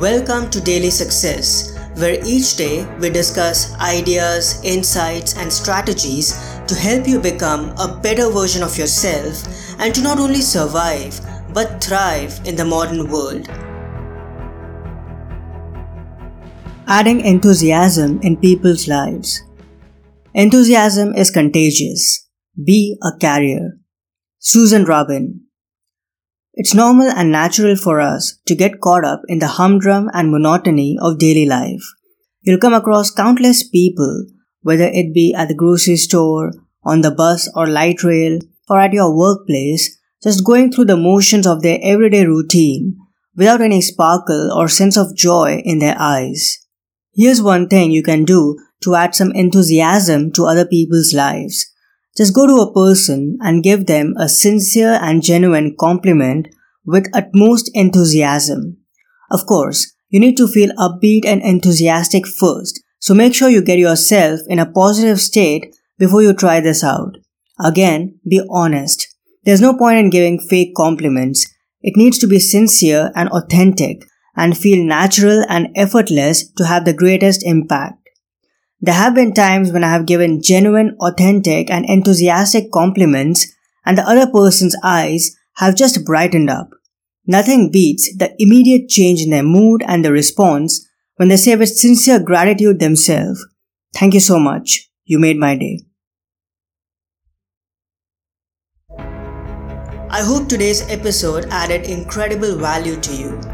Welcome to Daily Success, where each day we discuss ideas, insights, and strategies to help you become a better version of yourself and to not only survive but thrive in the modern world. Adding enthusiasm in people's lives. Enthusiasm is contagious. Be a carrier. Susan Rabin. It's normal and natural for us to get caught up in the humdrum and monotony of daily life. You'll come across countless people, whether it be at the grocery store, on the bus or light rail, or at your workplace, just going through the motions of their everyday routine without any sparkle or sense of joy in their eyes. Here's one thing you can do to add some enthusiasm to other people's lives. Just go to a person and give them a sincere and genuine compliment with utmost enthusiasm. Of course, you need to feel upbeat and enthusiastic first, so make sure you get yourself in a positive state before you try this out. Again, be honest. There's no point in giving fake compliments. It needs to be sincere and authentic and feel natural and effortless to have the greatest impact. There have been times when I have given genuine, authentic, and enthusiastic compliments, and the other person's eyes have just brightened up. Nothing beats the immediate change in their mood and the response when they say with sincere gratitude themselves, Thank you so much. You made my day. I hope today's episode added incredible value to you.